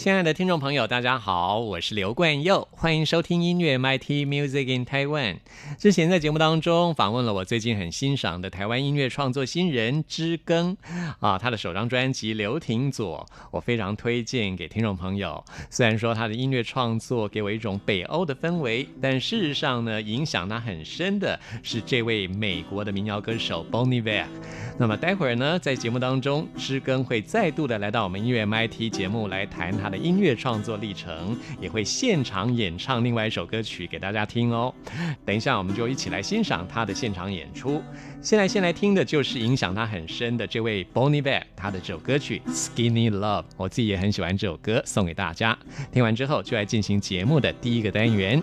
亲爱的听众朋友，大家好，我是刘冠佑，欢迎收听音乐 MT Music in Taiwan。之前在节目当中访问了我最近很欣赏的台湾音乐创作新人知更啊，他的首张专辑《刘廷佐》，我非常推荐给听众朋友。虽然说他的音乐创作给我一种北欧的氛围，但事实上呢，影响他很深的是这位美国的民谣歌手 Bonnie v a r 那么待会儿呢，在节目当中，知更会再度的来到我们音乐 MT 节目来谈他。的音乐创作历程，也会现场演唱另外一首歌曲给大家听哦。等一下，我们就一起来欣赏他的现场演出。先来先来听的就是影响他很深的这位 Bonnie Bear，他的这首歌曲《Skinny Love》，我自己也很喜欢这首歌，送给大家。听完之后，就来进行节目的第一个单元。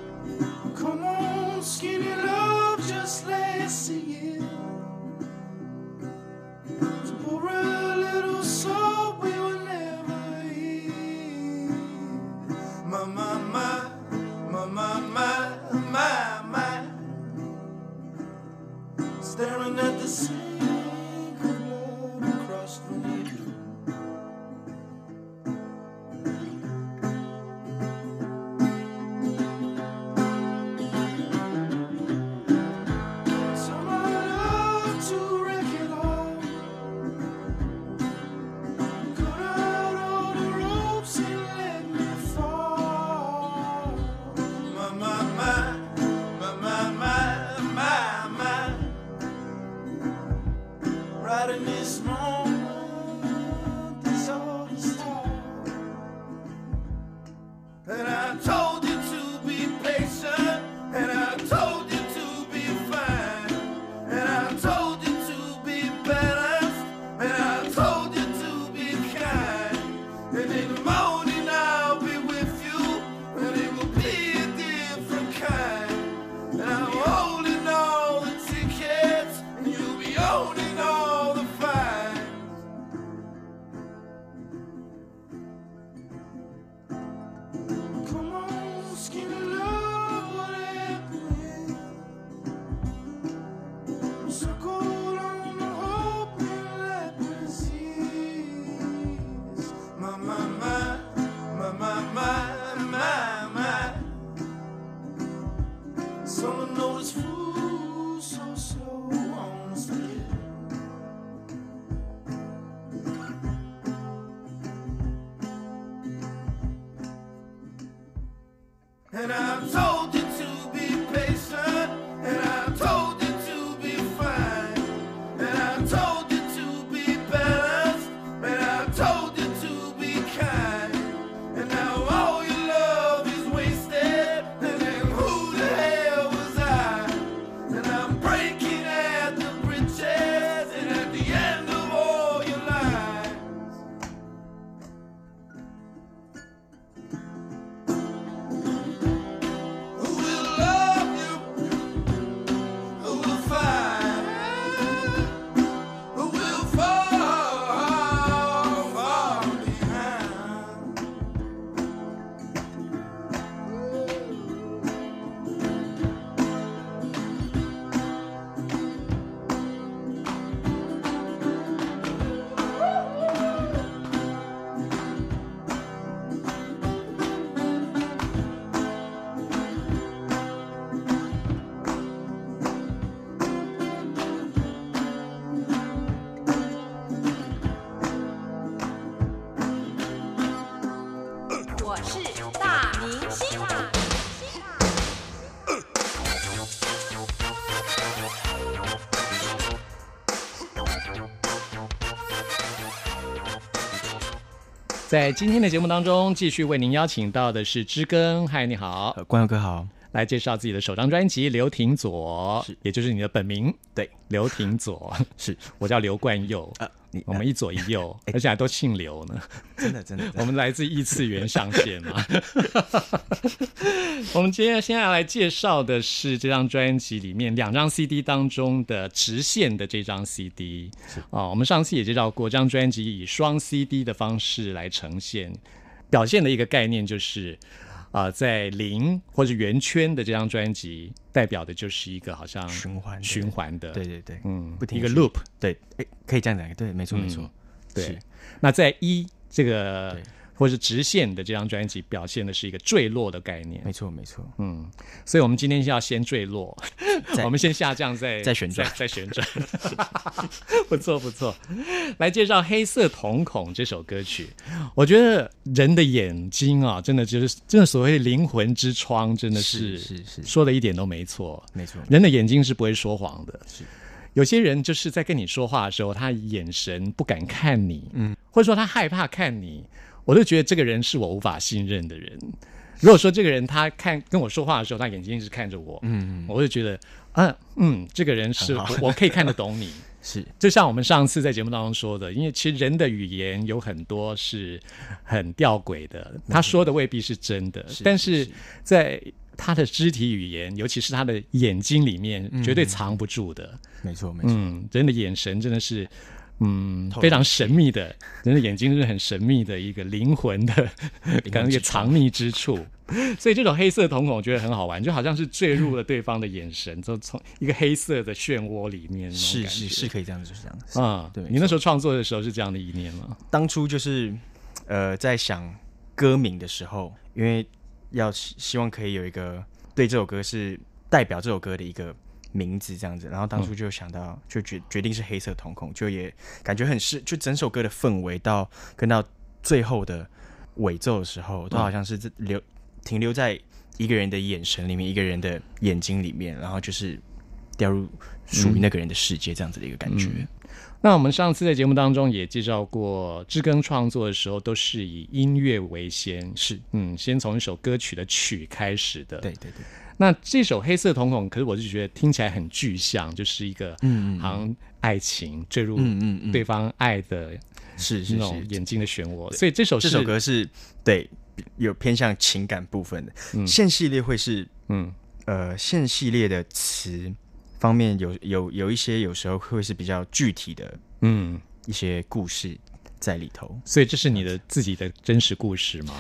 在今天的节目当中，继续为您邀请到的是知更，嗨，你好，呃，关友哥好，来介绍自己的首张专辑《刘廷佐》，是。也就是你的本名，对，刘廷佐，是。我叫刘冠佑，我们一左一右，而且还都姓刘呢。真的真的，我们来自异次元上线嘛。我们今天现在要来介绍的是这张专辑里面两张 CD 当中的直线的这张 CD 哦，我们上次也介绍过，这张专辑以双 CD 的方式来呈现，表现的一个概念就是。啊、在零或者圆圈的这张专辑，代表的就是一个好像循环循环的，对对对，嗯，一个不停一个 loop，对，哎，可以这样讲，对，没错嗯没错，对，那在一这个对或是直线的这张专辑，表现的是一个坠落的概念。没错没错，嗯，所以我们今天是要先坠落，我们先下降再再旋转再再旋转，不错不错。来介绍《黑色瞳孔》这首歌曲，我觉得人的眼睛啊，真的就是真的所谓灵魂之窗，真的是是是是说的一点都没错。没错，人的眼睛是不会说谎的。是有些人就是在跟你说话的时候，他眼神不敢看你，嗯，或者说他害怕看你，我就觉得这个人是我无法信任的人。如果说这个人他看跟我说话的时候，他眼睛是看着我，嗯，我就觉得，啊，嗯，这个人是我我可以看得懂你。是就像我们上次在节目当中说的，因为其实人的语言有很多是很吊诡的，他说的未必是真的，是但是是在他的肢体语言，尤其是他的眼睛里面，绝对藏不住的。没错没错，嗯，人的眼神真的是。嗯，非常神秘的，人的眼睛是很神秘的一个灵魂的，可能一个藏匿之处。所以这种黑色瞳孔我觉得很好玩，就好像是坠入了对方的眼神，就从一个黑色的漩涡里面是。是是可以这样子是这样子，啊，对你那时候创作的时候是这样的意念吗？当初就是呃在想歌名的时候，因为要希希望可以有一个对这首歌是代表这首歌的一个名字这样子，然后当初就想到就决决定是黑色瞳孔，就也感觉很适，就整首歌的氛围到跟到最后的尾奏的时候，都好像是这留停留在一个人的眼神里面，一个人的眼睛里面，然后就是掉入属于那个人的世界这样子的一个感觉。那我们上次在节目当中也介绍过，知更创作的时候都是以音乐为先，是嗯，先从一首歌曲的曲开始的。对对对，那这首《黑色瞳孔》，可是我就觉得听起来很具象，就是一个嗯嗯好像爱情坠入对方爱的是是那种，眼睛的漩涡，所以这首这首歌是对有偏向情感部分的。嗯。线系列会是嗯。呃线系列的词方面有有有一些有时候会是比较具体的嗯，一些故事在里头。所以这是你的自己的真实故事吗？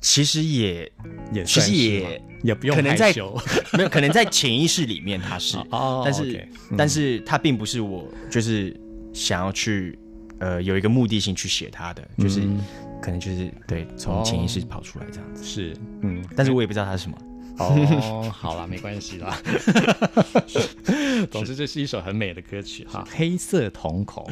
其实也也其实也也不用可能在 没有可能在潜意识里面他是，哦，但是但是他并不是我就是想要去呃有一个目的性去写他的，就是嗯可能就是对从潜意识跑出来这样子。是嗯，但是我也不知道它是什么。哦，好啦，没关系啦。总之，这是一首很美的歌曲哈，《黑色瞳孔》。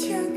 to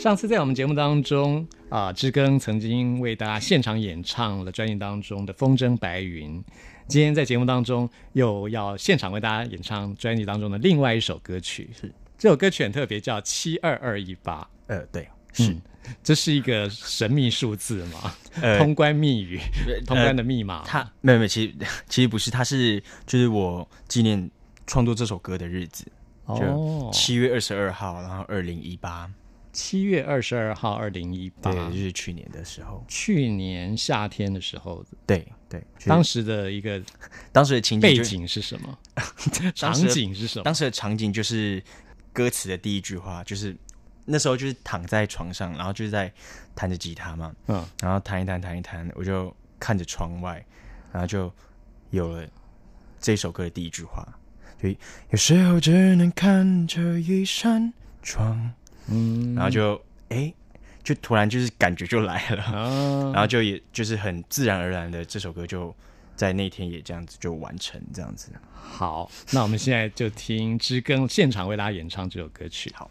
上次在我们节目当中啊，知更曾经为大家现场演唱了专辑当中的《风筝白云》，今天在节目当中又要现场为大家演唱专辑当中的另外一首歌曲，是这首歌曲很特别，叫《七二二一八》。呃，对，是，这是一个神秘数字嘛？呃通关密语，通关的密码。它没有没有，其实其实不是，它是就是我纪念创作这首歌的日子，哦就，七月二十二号，然后二零一八，七月二十二号，二零一八。对，，就是去年的时候，去年夏天的时候，对对，当时的一个 当时的情景背景是什么？场景是什么？当时的场景就是歌词的第一句话，就是那时候就是躺在床上，然后就是在弹着吉他嘛，嗯，然后弹一弹弹一弹，我就看着窗外，然后就有了这首歌的第一句话，就有时候只能看着一扇窗，嗯，然后就哎、就突然就是感觉就来了，啊，然后就也就是很自然而然的这首歌就在那天也这样子就完成这样子。好，那我们现在就听知更现场为大家演唱这首歌曲。好。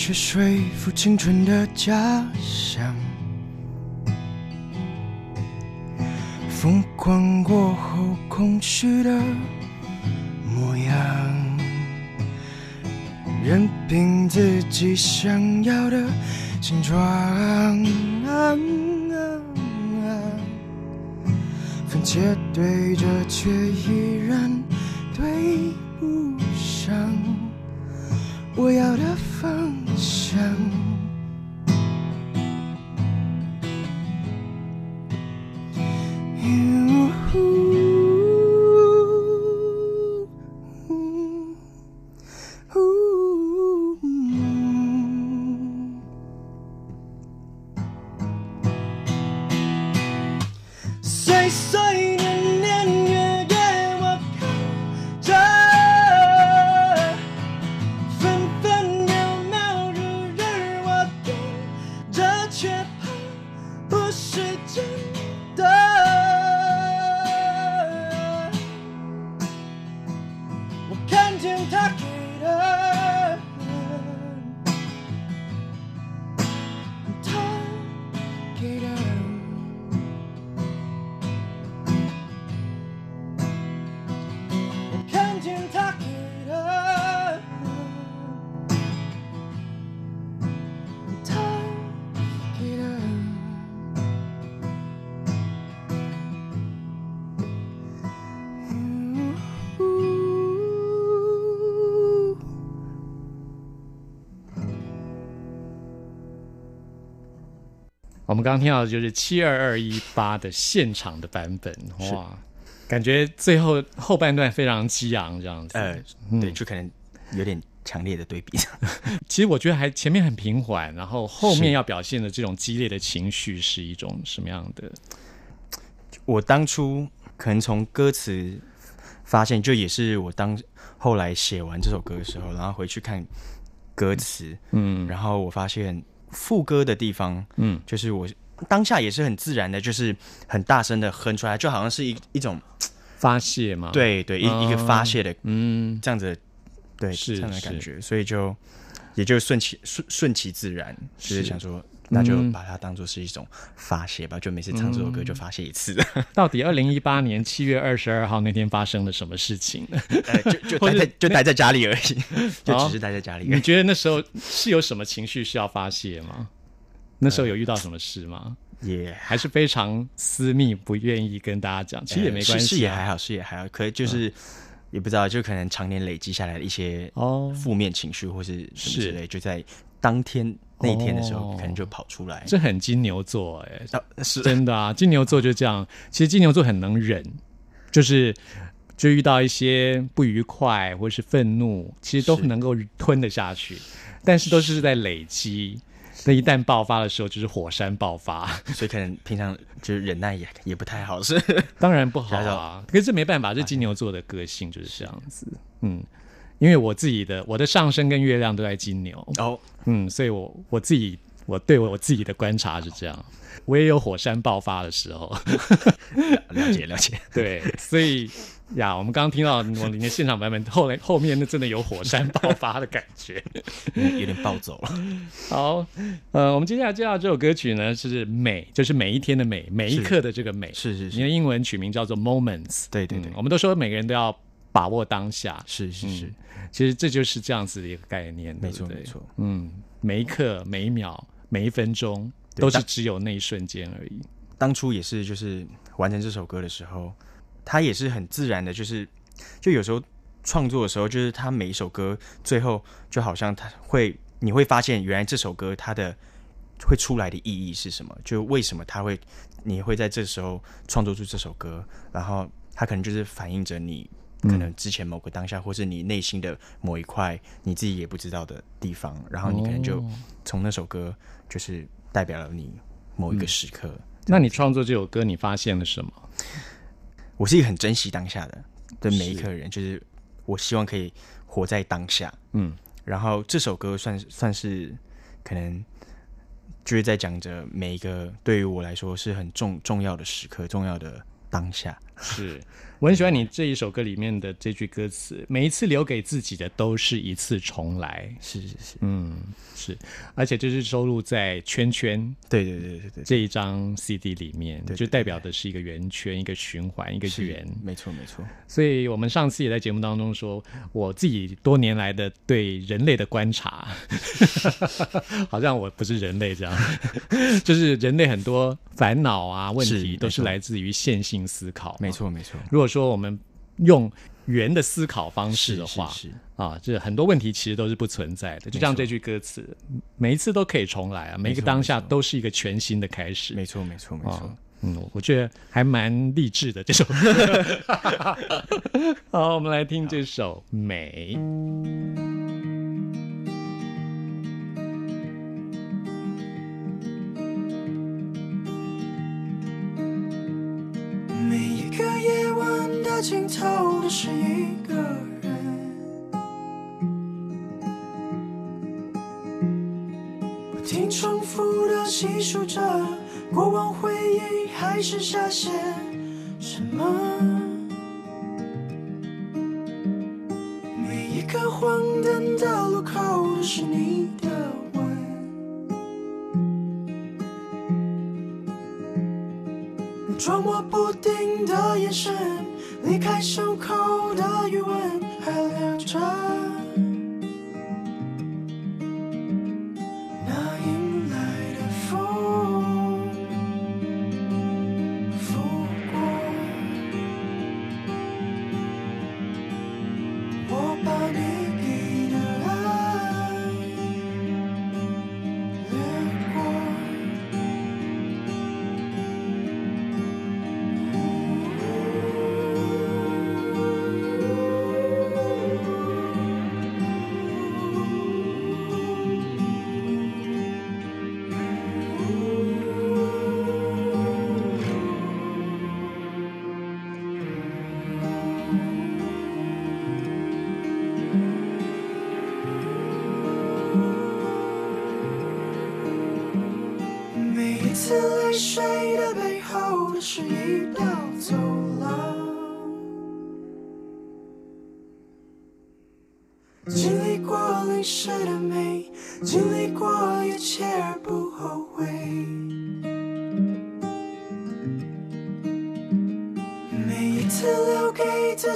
去，说服青春的假象。疯狂过后，空虚的模样，任凭自己想要的形状。分界对着，却依然对不上我要的方向。们刚刚听到的就是七二二一八的现场的版本，哇，感觉最后后半段非常激昂，这样子。呃，对，就可能有点强烈的对比。其实我觉得还前面很平缓，然后后面要表现的这种激烈的情绪是一种什么样的？我当初可能从歌词发现，就也是我当后来写完这首歌的时候，然后回去看歌词，嗯然后我发现副歌的地方，嗯，就是我当下也是很自然的，就是很大声的哼出来，就好像是一一种发泄嘛。，对对一、一个发泄的嗯，这样子，对是这样的感觉，所以就也就顺其顺顺其自然，就是是想说。那就嗯把它当做是一种发泄吧，就每次唱这首歌就发泄一次，到底二零一八年七月二十二号那天发生了什么事情呢？呃，就就待在就待在家里而已，就哦只是待在家里而已。你觉得那时候是有什么情绪需要发泄吗？那时候有遇到什么事吗？也还是非常私密，不愿意跟大家讲？其实也没关系、是是也还好，是也还好，可是就是、也不知道，就可能常年累积下来的一些哦负面情绪或是什么之是类，就在当天那一天的时候，哦可能就跑出来。这很金牛座哎、啊是真的啊，金牛座就这样。其实金牛座很能忍，就是就遇到一些不愉快或是愤怒，其实都能够吞得下去，但是都是在累积。那一旦爆发的时候，就是火山爆发，所以可能平常就是忍耐也也不太好，是当然不好啊。可是这没办法，这金牛座的个性就是这样子。嗯，因为我自己的我的上升跟月亮都在金牛，哦，嗯，所以我我自己我对我自己的观察是这样，我也有火山爆发的时候，了 解了解，对，所以呀，我们刚刚听到我们的现场版本，后来后面那真的有火山爆发的感觉。嗯有点暴走了。好，呃，我们接下来介绍这首歌曲呢是美，就是每一天的美，每一刻的这个美。是是是，你的英文取名叫做 Moments。对对对嗯，我们都说每个人都要把握当下，是是是，其实这就是这样子的一个概念，没错没错。嗯，每一刻、每一秒、每一分钟，都是只有那一瞬间而已。当初也是就是完成这首歌的时候，他也是很自然的，就是就有时候创作的时候，就是他每一首歌最后就好像他会你会发现，原来这首歌它的会出来的意义是什么，就为什么他会你会在这时候创作出这首歌，然后他可能就是反映着你。可能之前某个当下，或是你内心的某一块你自己也不知道的地方，然后你可能就哦从那首歌就是代表了你某一个时刻。那你创作这首歌，你发现了什么？我是一个很珍惜当下的对每一个人，就是我希望可以活在当下。嗯，然后这首歌算算是可能就是在讲着每一个对于我来说是很重重要的时刻，重要的当下。是 我很喜欢你这一首歌里面的这句歌词：每一次留给自己的都是一次重来。是是是，嗯，是，而且这是收录在《圈圈》对对对对对，这一张 CD 里面，就代表的是一个圆圈、一个循环、一个圆。没错没错，所以我们上次也在节目当中说，我自己多年来的对人类的观察，好像我不是人类这样，就是人类很多烦恼啊、问题都是来自于线性思考。没。错没错，如果说我们用圆的思考方式的话，啊，这很多问题其实都是不存在的。就像这句歌词，每一次都可以重来啊，每一个当下都是一个全新的开始。没错没错没啊错。，嗯，我觉得还蛮励志的这首歌。好，我们来听这首《美》。尽头都是一个人，不停重复的细数着过往回忆，还剩下些什么？每一个黄灯的路口都是你的吻。捉摸不定的眼神，离开胸口的余温还留着。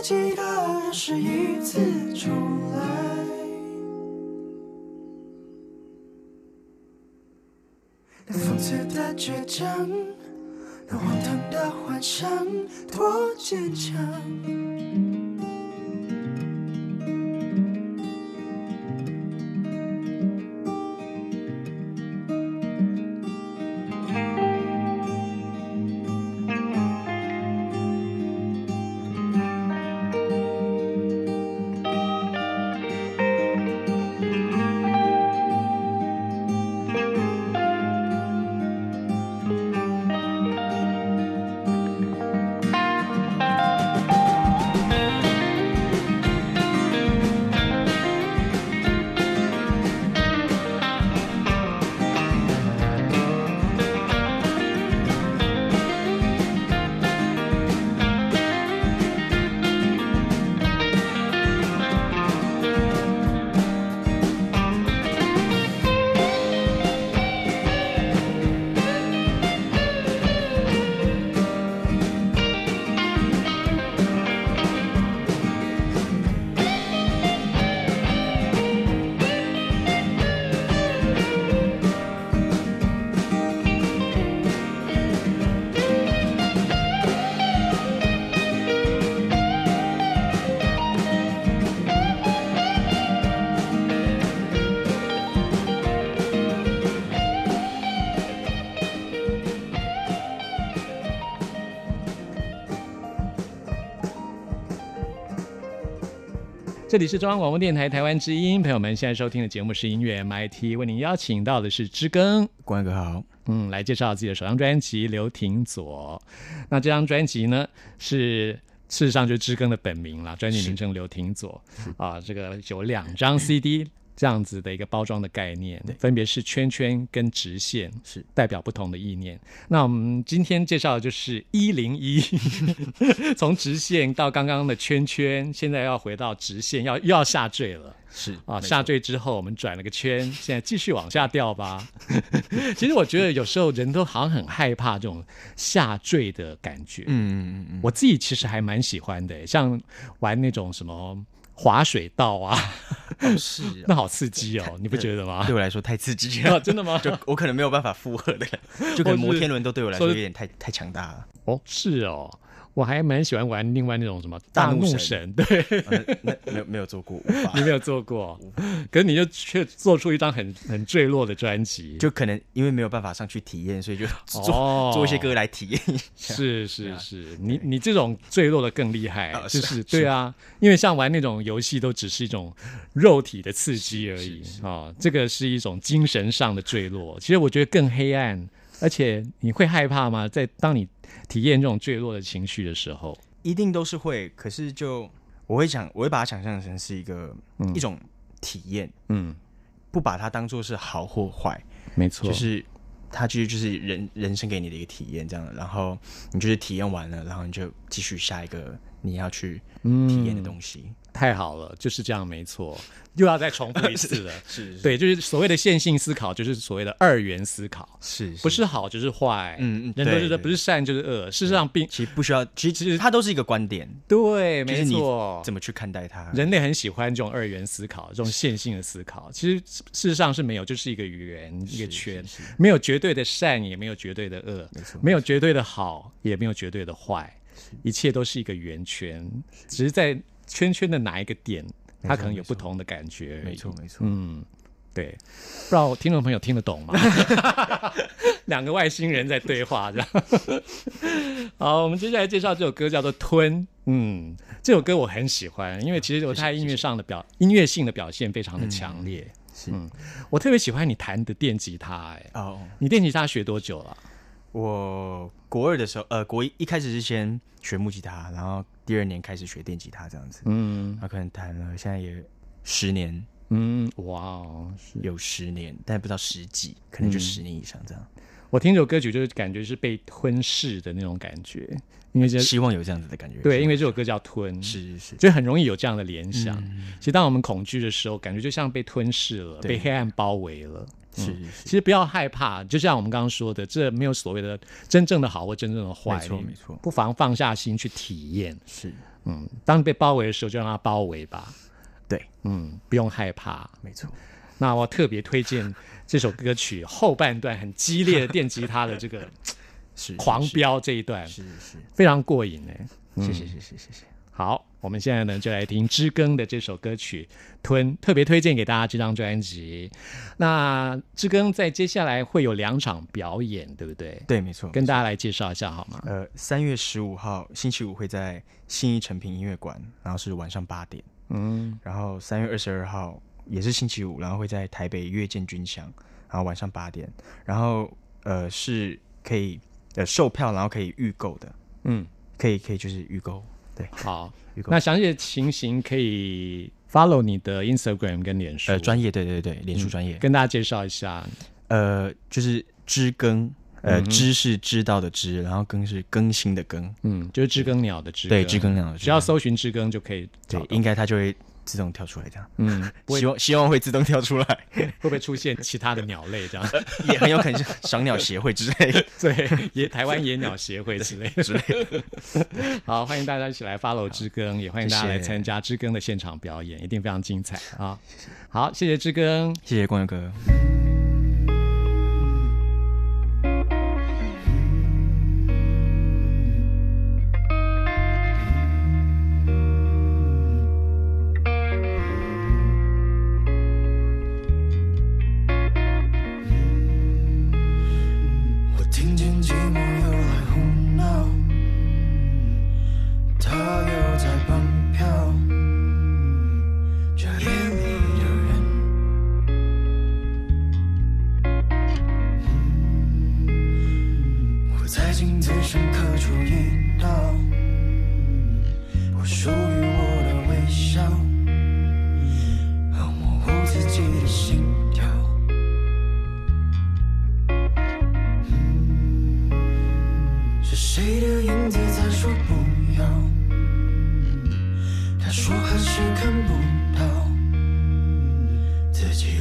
记得，是一次重来。那讽刺的倔强，那荒唐的幻想，多坚强。这里是中央广播电台台湾之音，朋友们现在收听的节目是音乐 MIT，为您邀请到的是知更，关哥好，嗯，来介绍自己的首张专辑《刘廷佐》。那这张专辑呢，是事实上就是知更的本名了，专辑名称刘廷佐。啊，这个有两张 CD 这样子的一个包装的概念，分别是圈圈跟直线，是代表不同的意念。那我们今天介绍的就是一零一，从直线到刚刚的圈圈，现在要回到直线，要又要下坠了。是啊，下坠之后我们转了个圈，现在继续往下掉吧。其实我觉得有时候人都好像很害怕这种下坠的感觉。嗯嗯嗯嗯，我自己其实还蛮喜欢的，像玩那种什么滑水道啊，哦是啊 那好刺激哦，你不觉得吗对？我来说太刺激 哦了，真的吗？就我可能没有办法负荷的，就可能摩天轮都对我来说有点太太强大了。哦，是哦，我还蛮喜欢玩另外那种什么大怒神。对。呃那那没有没有做过，你没有做过，可是你就却做出一张很很坠落的专辑，就可能因为没有办法上去体验，所以就做、哦。做一些歌来体验一下。是是是，你你这种坠落的更厉害，啊就是是是对啊，因为像玩那种游戏都只是一种肉体的刺激而已啊、这个是一种精神上的坠落。其实我觉得更黑暗，而且你会害怕吗？在当你体验这种坠落的情绪的时候，一定都是会，可是就我会想，我会把它想象成是一个、一种体验，嗯，不把它当做是好或坏，没错，就是它其实就是人人生给你的一个体验，这样，然后你就是体验完了，然后你就继续下一个你要去体验的东西。太好了，就是这样，没错，又要再重复一次了。是，对，就是所谓的线性思考，就是所谓的二元思考，是不是好就是坏，嗯嗯人都是对对不是善就是恶，事实上并其实不需要，其实其实它都是一个观点，对，没错，怎么去看待它。人类很喜欢这种二元思考，这种线性的思考。其实事实上是没有，就是一个圆一个圈，是没有绝对的善，也没有绝对的恶，没错没有绝对的好，也没有绝对的坏，一切都是一个圆圈，只是在圈圈的哪一个点，它可能有不同的感觉。没错没错，嗯，对，不知道听众朋友听得懂吗？两个外星人在对话，这样。好，我们接下来介绍这首歌叫做《吞》。嗯，这首歌我很喜欢，因为其实我在音乐上的表音乐性的表现非常的强烈。是嗯，我特别喜欢你弹的电吉他、哎，哦。你电吉他学多久了？我国二的时候，呃，国一一开始是先学木吉他，然后第二年开始学电吉他这样子，嗯他可能弹了，现在也十年，嗯，哇哦，是有十年，但不知道十几，可能就十年以上这样。我听这首歌曲就是感觉是被吞噬的那种感觉，因为这希望有这样子的感觉。对，因为这首歌叫《吞》，是是是，就很容易有这样的联想。嗯其实当我们恐惧的时候，感觉就像被吞噬了，被黑暗包围了。是是是其实不要害怕，就像我们刚刚说的，这没有所谓的真正的好或真正的坏，你没错没错不妨放下心去体验。是，嗯，当你被包围的时候，就让它包围吧。对，嗯，不用害怕。没错。那我特别推荐这首歌曲后半段很激烈的电吉他的这个 是狂，飙这一段，是是是，非常过瘾哎。谢谢谢谢谢谢。好，我们现在呢就来听知更的这首歌曲《吞》，特别推荐给大家这张专辑。那知更在接下来会有两场表演，对不对？对，没错。跟大家来介绍一下好吗？呃，三月十五号星期五会在信义成品音乐馆，然后是晚上八点。嗯，然后三月二十二号也是星期五，然后会在台北乐见军饷，然后晚上八点，然后呃是可以呃售票，然后可以预购的，嗯，可以可以就是预购，对，好。那详细的情形可以 follow 你的 Instagram 跟脸书，呃专业，对对对，脸书专业，跟大家介绍一下。呃就是知更，呃嗯知是知道的知，然后更是更新的更，嗯，就是知更鸟的知对，知更鸟的知，只要搜寻知更就可以，对应该它就会自动跳出来这样。嗯，希望希望会自动跳出来，会不会出现其他的鸟类这样？也很有可能是赏鸟协会之类的。对，野台湾野鸟协会之类。之类好，欢迎大家一起来 follow 知更，也欢迎大家来参加知更的现场表演，一定非常精彩啊！好，谢谢知更。谢谢光佑哥。自己。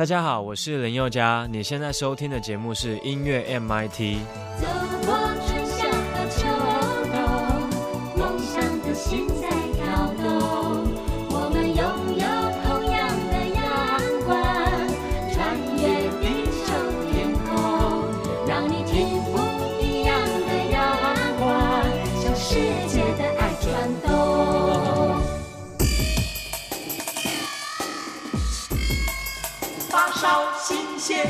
大家好我是林宥嘉你现在收听的节目是音乐 mit 天，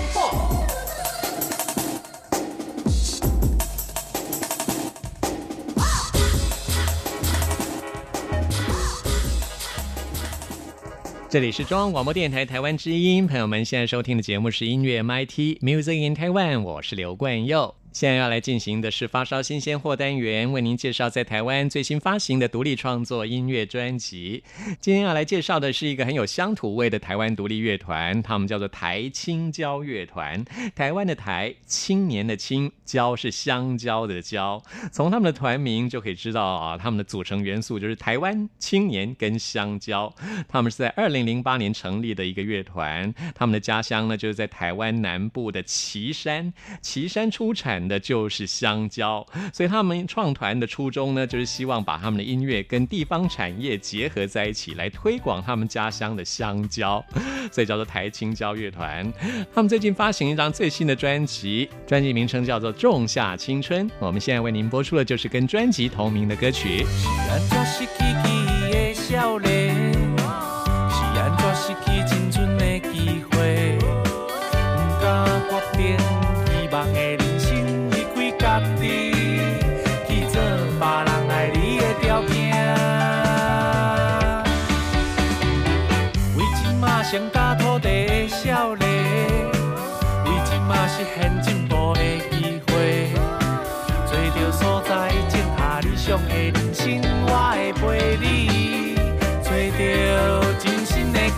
这里是中央广播电台台湾之音，朋友们现在收听的节目是音乐，mit music in taiwan。我是刘冠佑。现在要来进行的是发烧新鲜货单元，为您介绍在台湾最新发行的独立创作音乐专辑。今天要来介绍的是一个很有乡土味的台湾独立乐团，他们叫做台青椒乐团。台湾的台，青年的青，椒是香蕉的蕉。从他们的团名就可以知道啊，他们的组成元素就是台湾青年跟香蕉。他们是在二零零八年成立的一个乐团，他们的家乡呢就是在台湾南部的旗山，旗山出产的就是香蕉，所以他们创团的初衷呢，就是希望把他们的音乐跟地方产业结合在一起，来推广他们家乡的香蕉，所以叫做台青椒乐团。他们最近发行一张最新的专辑，专辑名称叫做《仲夏青春》。我们现在为您播出的就是跟专辑同名的歌曲。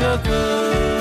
心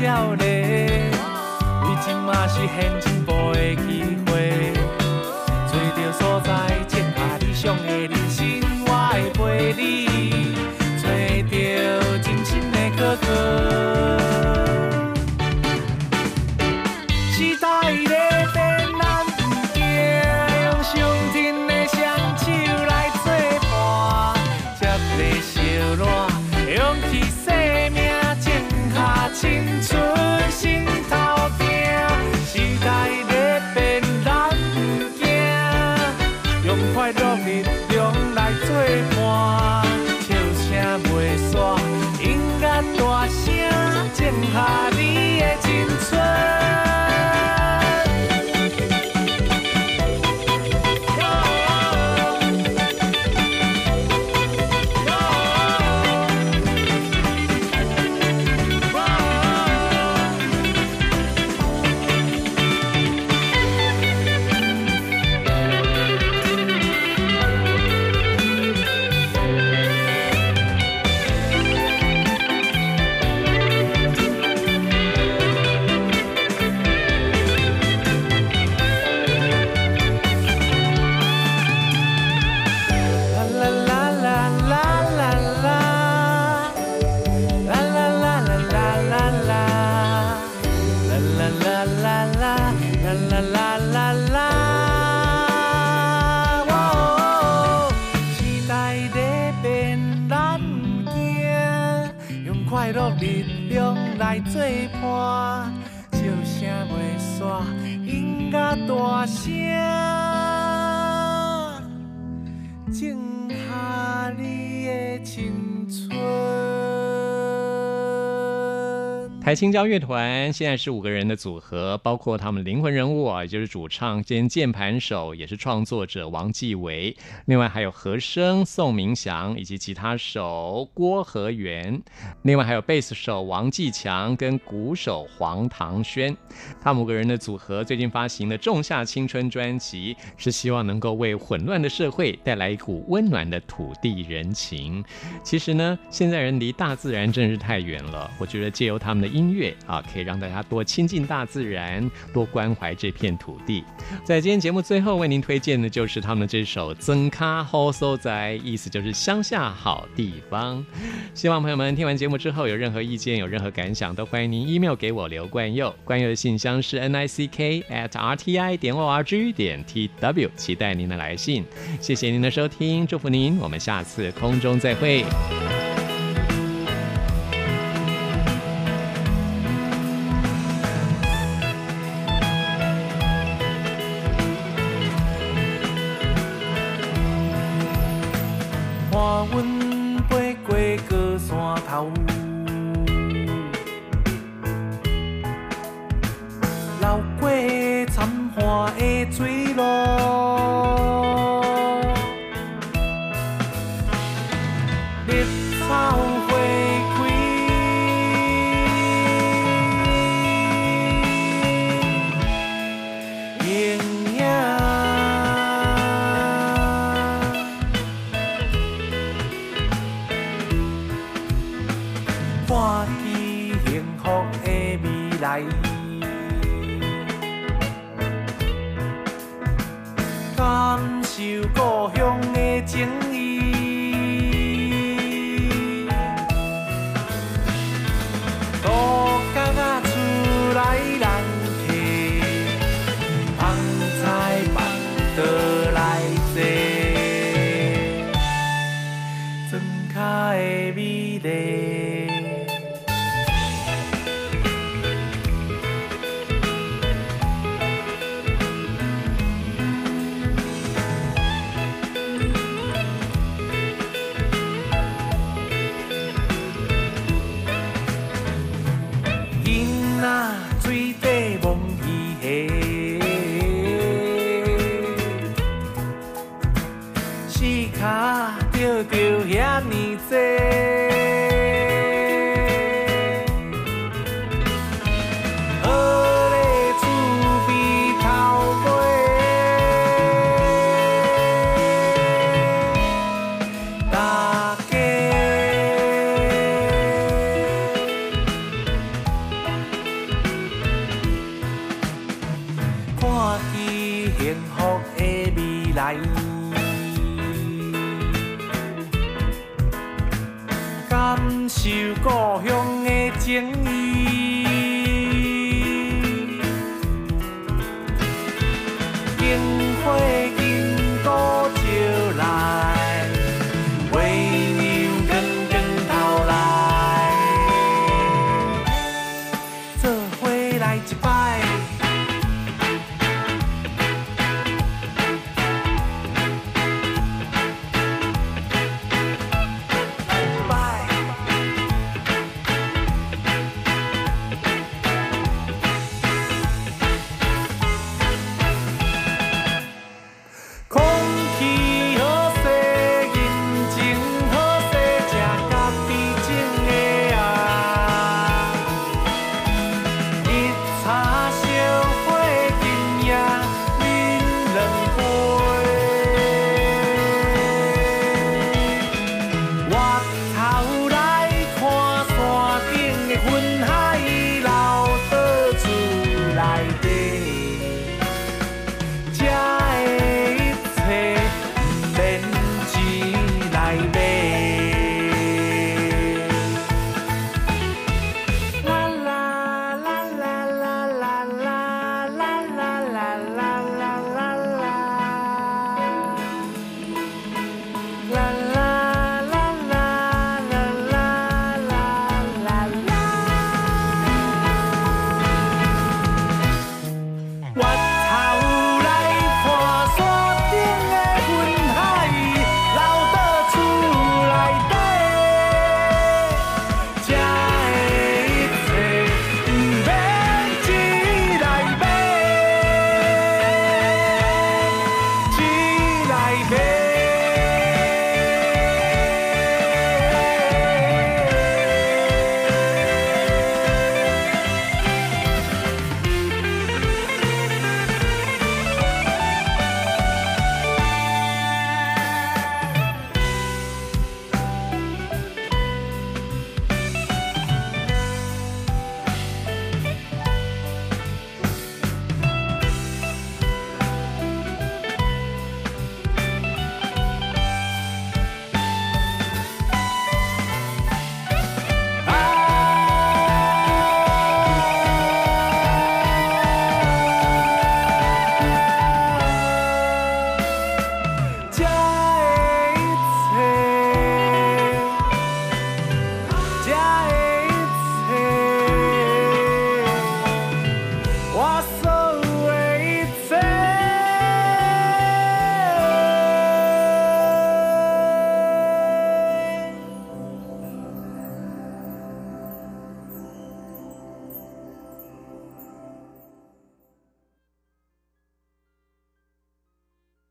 少年，为即马实现进步的机台青椒乐团现在是五个人的组合，包括他们灵魂人物啊，也就是主唱兼键盘手，也是创作者王继伟。另外还有和声宋明祥以及吉他手郭和元，另外还有贝斯手王继强跟鼓手黄唐轩。他们五个人的组合最近发行的《仲夏青春》专辑，是希望能够为混乱的社会带来一股温暖的土地人情。其实呢，现在人离大自然真是太远了。我觉得借由他们的音乐啊，可以让大家多亲近大自然，多关怀这片土地。在今天节目最后为您推荐的就是他们这首《增咖好所在》，意思就是乡下好地方。希望朋友们听完节目之后有任何意见、有任何感想，都欢迎您 email 给我刘冠佑，冠佑的信箱是 n i c k at r t i 点 o r g 点 t w，期待您的来信。谢谢您的收听，祝福您，我们下次空中再会。